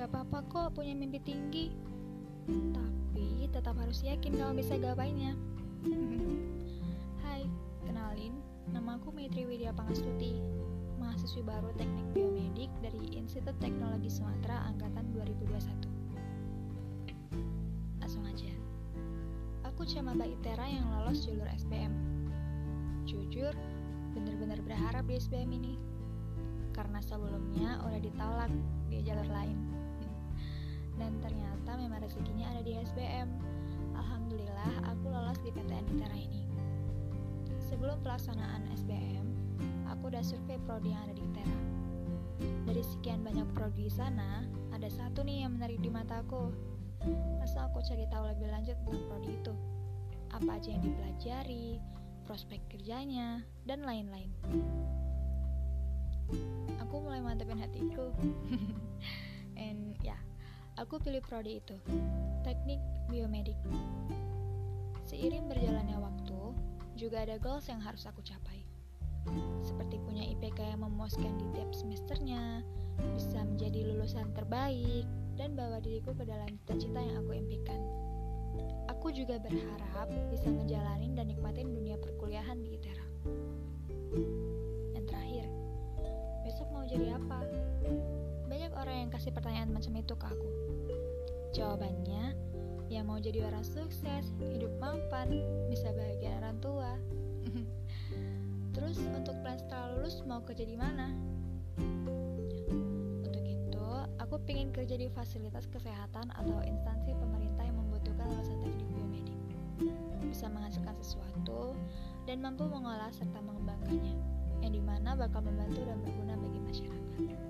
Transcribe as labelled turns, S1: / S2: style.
S1: Gak apa-apa kok punya mimpi tinggi. Tapi tetap harus yakin kalau bisa gapainya. Hai, kenalin, nama aku Maitri Widya Pangastuti, mahasiswi baru Teknik Biomedik dari Institut Teknologi Sumatera Angkatan 2021. Langsung aja. Aku cuma Mbak Itera yang lolos jalur SBM. Jujur, bener-bener berharap di SBM ini. Karena sebelumnya udah ditolak di jalur lain. Dan ternyata memang rezekinya ada di SBM. Alhamdulillah aku lolos di PTN Itera ini. Sebelum pelaksanaan SBM, aku udah survei prodi yang ada di ITERA. Dari sekian banyak prodi di sana, ada satu nih yang menarik di mataku. Langsung aku cari tahu lebih lanjut tentang prodi itu. Apa aja yang dipelajari, prospek kerjanya, dan lain-lain. Aku mulai mantepin hatiku. Aku pilih prodi itu, teknik biomedik. Seiring berjalannya waktu, juga ada goals yang harus aku capai. Seperti punya IPK yang memuaskan di tiap semesternya, bisa menjadi lulusan terbaik, dan bawa diriku ke dalam cita-cita yang aku impikan. Aku juga berharap bisa ngejalanin dan nikmatin dunia perkuliahan di ITERA. Dan terakhir, besok mau jadi apa? Orang yang kasih pertanyaan macam itu ke aku. Jawabannya, ya mau jadi orang sukses, hidup mampan, bisa bahagia orang tua. Terus untuk plan setelah lulus mau kerja di mana? Untuk itu, aku pengen kerja di fasilitas kesehatan atau instansi pemerintah yang membutuhkan lulusan teknik biomedik. Bisa menghasilkan sesuatu dan mampu mengolah serta mengembangkannya, yang di mana bakal membantu dan berguna bagi masyarakat.